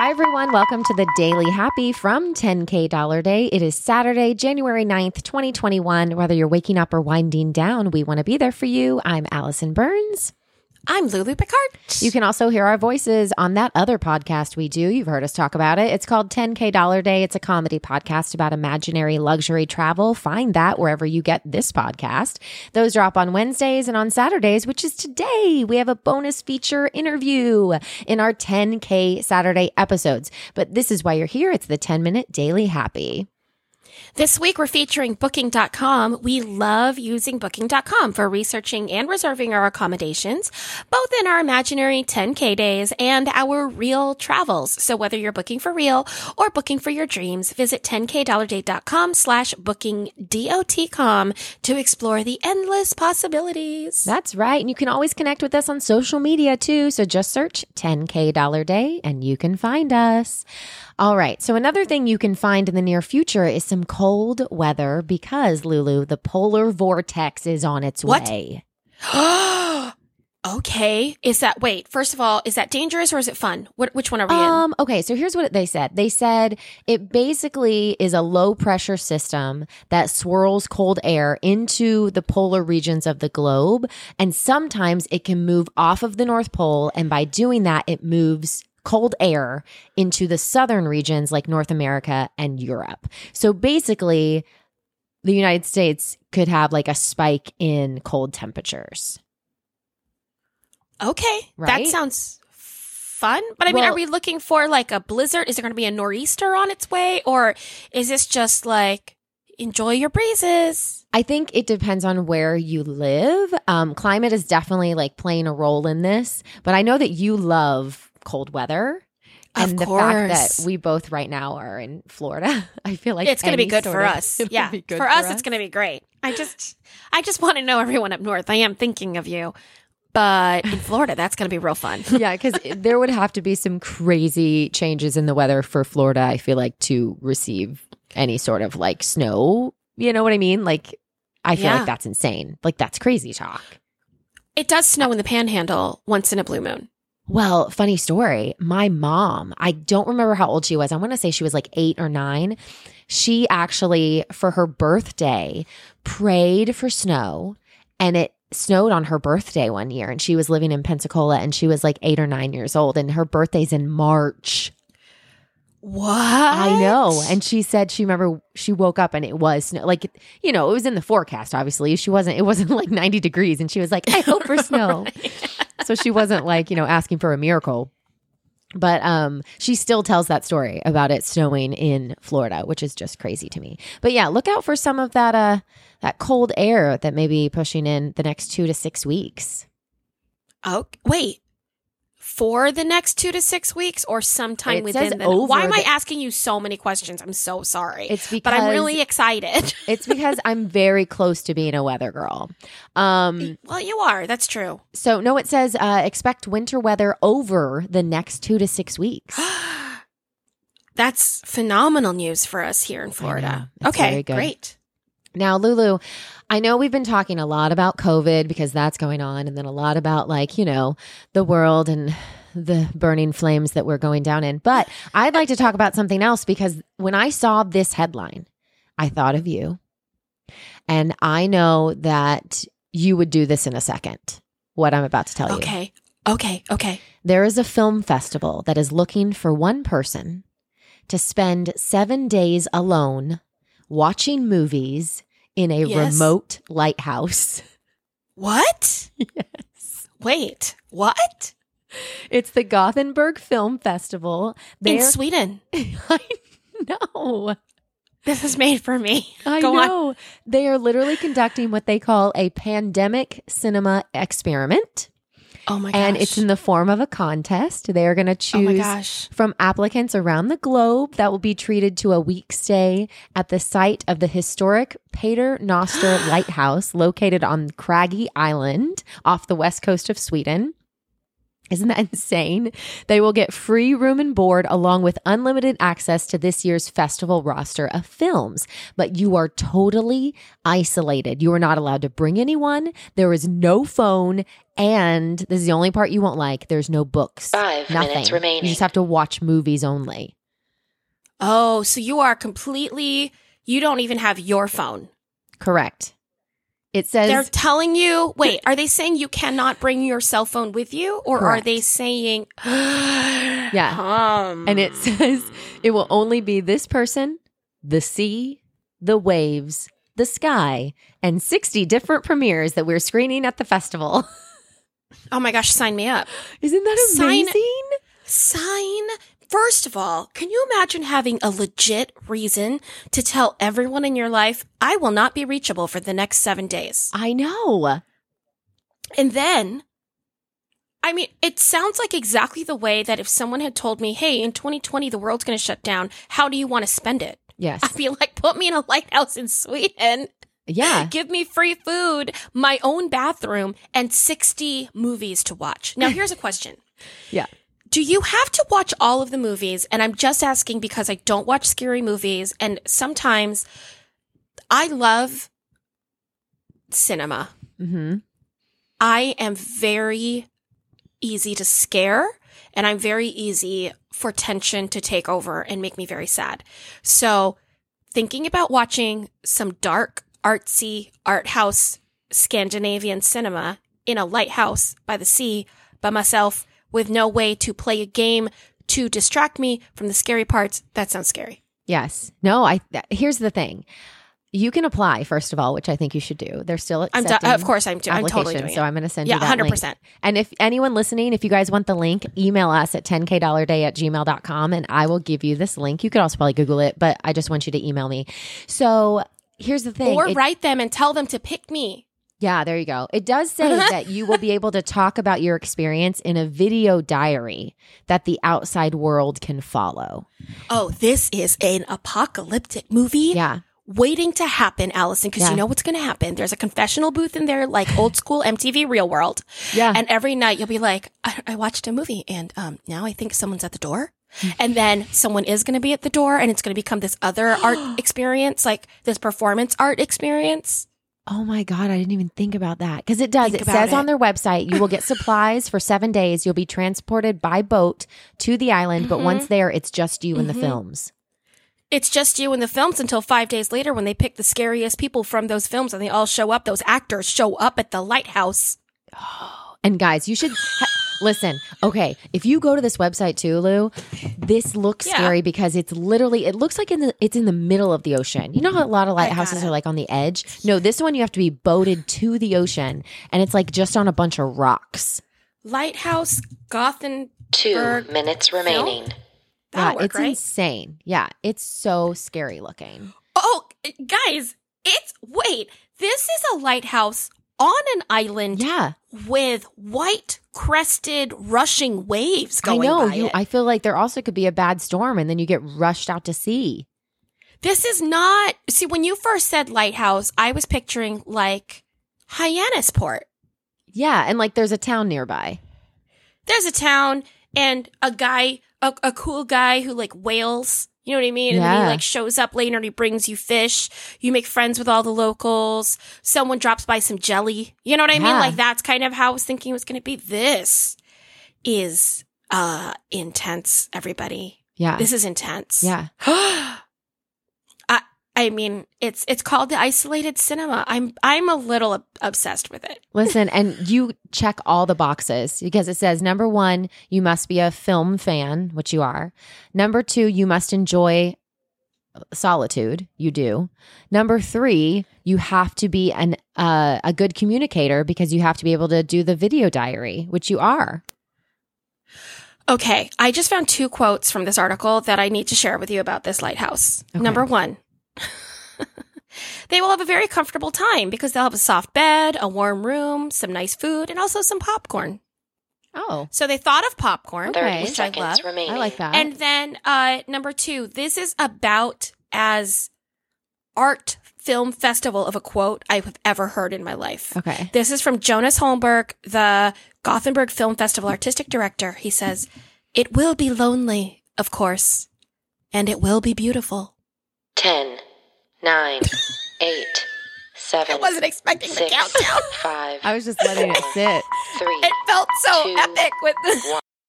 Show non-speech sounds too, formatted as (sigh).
Hi, everyone. Welcome to the Daily Happy from 10K Dollar Day. It is Saturday, January 9th, 2021. Whether you're waking up or winding down, we want to be there for you. I'm Allison Burns. I'm Lulu Picard. You can also hear our voices on that other podcast we do. You've heard us talk about it. It's called 10K Dollar Day. It's a comedy podcast about imaginary luxury travel. Find that wherever you get this podcast. Those drop on Wednesdays and on Saturdays, which is today. We have a bonus feature interview in our 10K Saturday episodes. But this is why you're here. It's the 10 minute daily happy. This week we're featuring Booking.com. We love using Booking.com for researching and reserving our accommodations, both in our imaginary 10K days and our real travels. So whether you're booking for real or booking for your dreams, visit 10kdollarday.com slash booking dot.com to explore the endless possibilities. That's right. And you can always connect with us on social media too. So just search 10K Dollar Day and you can find us. All right. So another thing you can find in the near future is some cold weather because Lulu, the polar vortex is on its What? way. (gasps) okay. Is that, wait, first of all, is that dangerous or is it fun? What, which one are we in? Um, okay, so here's what they said. They said it basically is a low pressure system that swirls cold air into the polar regions of the globe. And sometimes it can move off of the North Pole. And by doing that, it moves cold air into the southern regions like North America and Europe. So basically, the United States could have like a spike in cold temperatures. Okay. Right? That sounds fun. But I mean, Well- are we looking for like a blizzard? Is there going to be a nor'easter on its way? Or is this just like enjoy your breezes? I think it depends on where you live. Um, climate is definitely like playing a role in this, but I know that you love cold weather. Of And the fact that we both right now are in Florida, (laughs) I feel like it's going (laughs) to be good for of- us. Yeah. For us, it's going to be great. I just, I just want to know everyone up north. I am thinking of you. But in Florida, that's going to be real fun. (laughs) yeah, because there would have to be some crazy changes in the weather for Florida. I feel like to receive any sort of like snow. You know what I mean? Like, I feel Yeah. like that's insane. Like that's crazy talk. It does snow in the panhandle once in a blue moon. Well, funny story. My mom, I don't remember how old she was. I want to say she was like eight or nine. She actually, for her birthday, prayed for snow and it snowed on her birthday one year. And she was living in Pensacola and she was like eight or nine years old. And her birthday's in March. What? I know. And she said she remember she woke up and it was snow. Like, you know, it was in the forecast, obviously. She wasn't, it wasn't like 90 degrees. And she was like, I hope for (laughs) snow. So she wasn't like, you know, asking for a miracle. But um, she still tells that story about it snowing in Florida, which is just crazy to me. But yeah, look out for some of that uh that cold air that may be pushing in the next two to six weeks. Oh, wait. For the next two to six weeks or sometime It within the. over Why am I asking you so many questions? I'm so sorry. It's because but I'm really excited. (laughs) it's because I'm very close to being a weather girl. Um well, you are. That's true. So no, it says uh, expect winter weather over the next two to six weeks. (gasps) That's phenomenal news for us here in Florida. Okay, great. Now, Lulu, I know we've been talking a lot about COVID because that's going on, and then a lot about like you know the world and the burning flames that we're going down in. But I'd like to talk about something else because when I saw this headline, I thought of you, and I know that you would do this in a second. What I'm about to tell you. Okay, okay, okay. There is a film festival that is looking for one person to spend seven days alone watching movies in a Yes. remote lighthouse. (laughs) What? Yes. Wait, what? It's the Gothenburg Film Festival. In They're, Sweden. (laughs) I know. This is made for me. I Go on. know. They are literally conducting what they call a pandemic cinema experiment. Oh my gosh. And it's in the form of a contest. They are going to Oh choose gosh. from applicants around the globe that will be treated to a week stay at the site of the historic Pater Noster (gasps) Lighthouse located on Craggy Island off the west coast of Sweden. Isn't that (laughs) insane? They will get free room and board along with unlimited access to this year's festival roster of films. But you are totally isolated. You are not allowed to bring anyone. There is no phone. And this is the only part you won't like. There's no books. Five nothing. minutes remaining. You just have to watch movies only. Oh, so you are completely, you don't even have your phone. Correct. It says They're telling you, wait, are they saying you cannot bring your cell phone with you? Or are they saying, (gasps) Yeah. um, And it (laughs) says it will only be this person, the sea, the waves, the sky, and 60 different premieres that we're screening at the festival. (laughs) oh my gosh, sign me up. Isn't that Sign- amazing? Sign. First of all, can you imagine having a legit reason to tell everyone in your life, I will not be reachable for the next seven days? I know. And then, I mean, it sounds like exactly the way that if someone had told me, hey, in 2020, the world's going to shut down. How do you want to spend it? Yes. I'd be like, put me in a lighthouse in Sweden. Yeah. (laughs) Give me free food, my own bathroom, and 60 movies to watch. Now, here's a question. (laughs) Yeah. Do you have to watch all of the movies? And I'm just asking because I don't watch scary movies. And sometimes I love cinema. Mm-hmm. I am very easy to scare and I'm very easy for tension to take over and make me very sad. So thinking about watching some dark, artsy, art house Scandinavian cinema in a lighthouse by the sea by myself with no way to play a game to distract me from the scary parts, that sounds scary. Yes. No, I th- here's the thing. You can apply first of all, which I think you should do. They're still I'm do- accepting of course I'm, do- I'm totally doing so it. I'm going to send Yeah, you that 100%. link. And if anyone listening, if you guys want the link, email us at 10kdollarday at gmail.com and I will give you this link. You could also probably Google it, but I just want you to email me. So here's the thing. Or It- write them and tell them to pick me. Yeah, there you go. It does say (laughs) that you will be able to talk about your experience in a video diary that the outside world can follow. Oh, this is an apocalyptic movie Yeah. waiting to happen, Allison, because Yeah. you know what's going to happen. There's a confessional booth in there, like old school MTV Real World. Yeah. And every night you'll be like, I, I watched a movie and um, now I think someone's at the door. (laughs) And then someone is going to be at the door and it's going to become this other art (gasps) (gasps) experience, like this performance art experience. Oh my God, I didn't even think about that. Because it does. Think it says it. on their website, you will get supplies for seven days. You'll be transported by boat to the island, but Mm-hmm. once there, it's just you and the films. It's just you and the films until five days later when they pick the scariest people from those films and they all show up. Those actors show up at the lighthouse. Oh, (gasps) And guys, you should ha- listen. Okay, if you go to this website too, Lou, this looks Yeah. scary because it's literally it looks like in the it's in the middle of the ocean. You know how a lot of lighthouses are like on the edge? No, this one you have to be boated to the ocean, and it's like just on a bunch of rocks. Lighthouse, Gothenburg. Two minutes remaining. That'll yeah, work, it's right? insane. Yeah, it's so scary looking. Oh, guys, it's wait. This is a lighthouse on an island Yeah, with white crested rushing waves I going know. by You, it. I feel like there also could be a bad storm, and then you get rushed out to sea. this is not. See, when you first said lighthouse, I was picturing like Hyannisport. Yeah, and like there's a town nearby. There's a town and a guy, a, a cool guy who like whales. You know what I mean? And then he like shows up later and he brings you fish. You make friends with all the locals. Someone drops by some jelly. You know what I mean? Like that's kind of how I was thinking it was going to be. This is uh intense, everybody. Yeah, This is intense. yeah. (gasps) (gasps) I mean, it's it's called the isolated cinema. I'm I'm a little obsessed with it. (laughs) Listen, and you check all the boxes because it says number one, you must be a film fan, which you are. Number two, you must enjoy solitude. You do. Number three, you have to be an uh, a good communicator because you have to be able to do the video diary, which you are. Okay, I just found two quotes from this article that I need to share with you about this lighthouse. Okay. Number one, (laughs) they will have a very comfortable time because they'll have a soft bed, a warm room, some nice food, and also some popcorn. Oh, So they thought of popcorn, Okay. Thirty which I love. seconds remaining. I like that. And then uh, number two, this is about as art film festival of a quote I've ever heard in my life. Okay. This is from Jonas Holmberg, the Gothenburg Film Festival artistic director. He says, It will be lonely, of course, and it will be beautiful. 10, 9, 8, 7, I wasn't expecting the 6, countdown. 5, I was just letting it sit. 3, It felt so Two. epic with the.